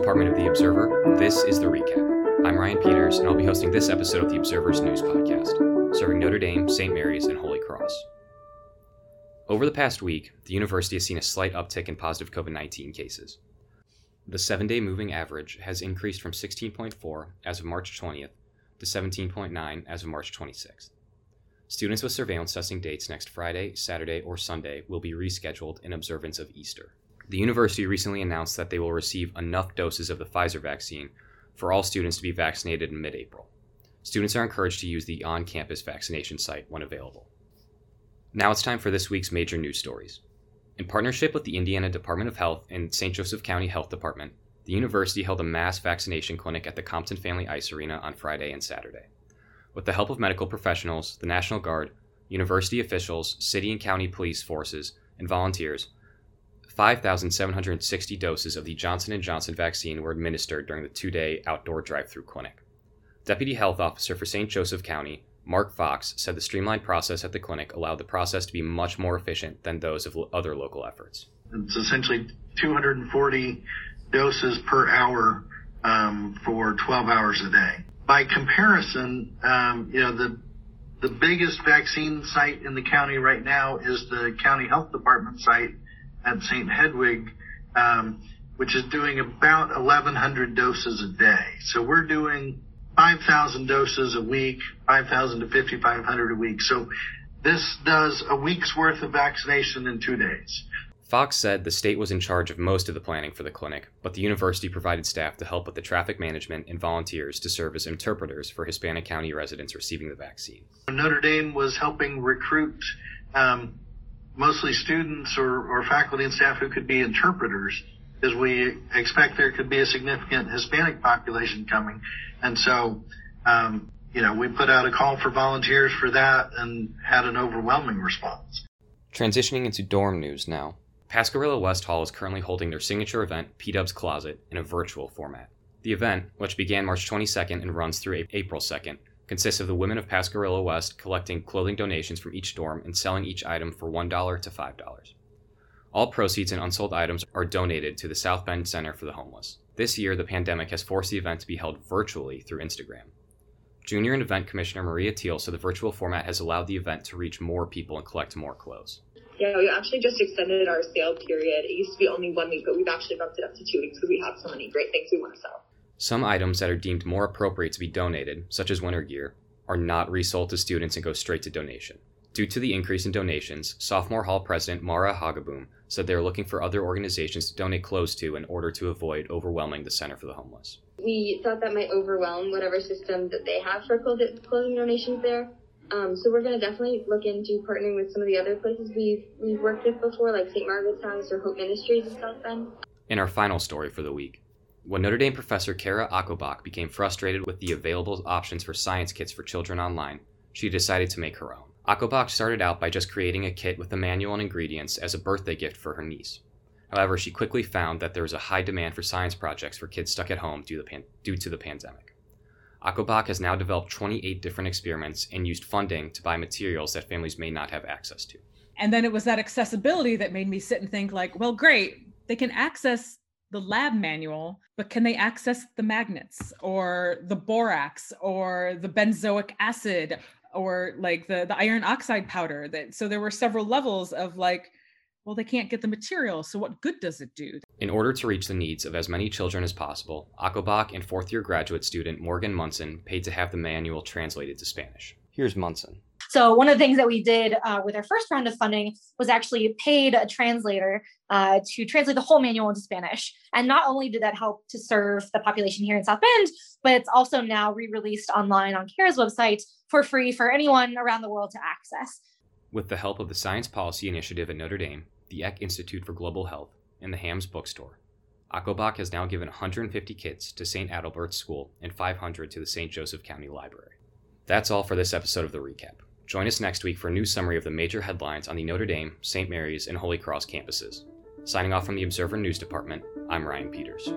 Department of The Observer. This is The Recap. I'm Ryan Peters, and I'll be hosting this episode of The Observer's news podcast, serving Notre Dame, St. Mary's, and Holy Cross. Over the past week, the university has seen a slight uptick in positive COVID 19 cases. The seven day moving average has increased from 16.4 as of March 20th to 17.9 as of March 26th. Students with surveillance testing dates next Friday, Saturday, or Sunday will be rescheduled in observance of Easter. The university recently announced that they will receive enough doses of the Pfizer vaccine for all students to be vaccinated in mid April. Students are encouraged to use the on campus vaccination site when available. Now it's time for this week's major news stories. In partnership with the Indiana Department of Health and St. Joseph County Health Department, the university held a mass vaccination clinic at the Compton Family Ice Arena on Friday and Saturday. With the help of medical professionals, the National Guard, university officials, city and county police forces, and volunteers, 5,760 doses of the Johnson & Johnson vaccine were administered during the two-day outdoor drive-through clinic. Deputy Health Officer for St. Joseph County, Mark Fox, said the streamlined process at the clinic allowed the process to be much more efficient than those of other local efforts. It's essentially 240 doses per hour um, for 12 hours a day. By comparison, um, you know the the biggest vaccine site in the county right now is the county health department site at St. Hedwig, um, which is doing about 1,100 doses a day. So we're doing 5,000 doses a week, 5,000 to 5,500 a week. So this does a week's worth of vaccination in two days. Fox said the state was in charge of most of the planning for the clinic, but the university provided staff to help with the traffic management and volunteers to serve as interpreters for Hispanic County residents receiving the vaccine. Notre Dame was helping recruit um, mostly students or, or faculty and staff who could be interpreters because we expect there could be a significant Hispanic population coming. And so, um, you know, we put out a call for volunteers for that and had an overwhelming response. Transitioning into dorm news now. Pasquerilla West Hall is currently holding their signature event, P-Dub's Closet, in a virtual format. The event, which began March 22nd and runs through April 2nd, consists of the women of Pasquerilla West collecting clothing donations from each dorm and selling each item for $1 to $5. All proceeds and unsold items are donated to the South Bend Center for the Homeless. This year, the pandemic has forced the event to be held virtually through Instagram. Junior and Event Commissioner Maria Teal said the virtual format has allowed the event to reach more people and collect more clothes. Yeah, we actually just extended our sale period. It used to be only one week, but we've actually bumped it up to two weeks because we have so many great things we want to sell. Some items that are deemed more appropriate to be donated, such as winter gear, are not resold to students and go straight to donation. Due to the increase in donations, Sophomore Hall President Mara Hagaboom said they are looking for other organizations to donate clothes to in order to avoid overwhelming the Center for the Homeless. We thought that might overwhelm whatever system that they have for clothing donations there. Um, so we're going to definitely look into partnering with some of the other places we've, we've worked with before, like St. Margaret's House or Hope Ministries in South Bend. In our final story for the week, when Notre Dame professor Cara Ocobock became frustrated with the available options for science kits for children online, she decided to make her own. Ocobock started out by just creating a kit with a manual and ingredients as a birthday gift for her niece. However, she quickly found that there was a high demand for science projects for kids stuck at home due, pan- due to the pandemic. Ocobock has now developed 28 different experiments and used funding to buy materials that families may not have access to. And then it was that accessibility that made me sit and think like, well, great, they can access the lab manual, but can they access the magnets or the borax or the benzoic acid or like the, the iron oxide powder? That so there were several levels of like, well, they can't get the material, so what good does it do? In order to reach the needs of as many children as possible, Ocobock and fourth year graduate student Morgan Munson paid to have the manual translated to Spanish. Here's Munson. So one of the things that we did uh, with our first round of funding was actually paid a translator uh, to translate the whole manual into Spanish. And not only did that help to serve the population here in South Bend, but it's also now re-released online on CARE's website for free for anyone around the world to access. With the help of the Science Policy Initiative at Notre Dame, the Eck Institute for Global Health, and the Hammes Bookstore, Ocobock has now given 150 kits to St. Adalbert's School and 500 to the St. Joseph County Library. That's all for this episode of The Recap. Join us next week for a new summary of the major headlines on the Notre Dame, St. Mary's, and Holy Cross campuses. Signing off from the Observer News Department, I'm Ryan Peters.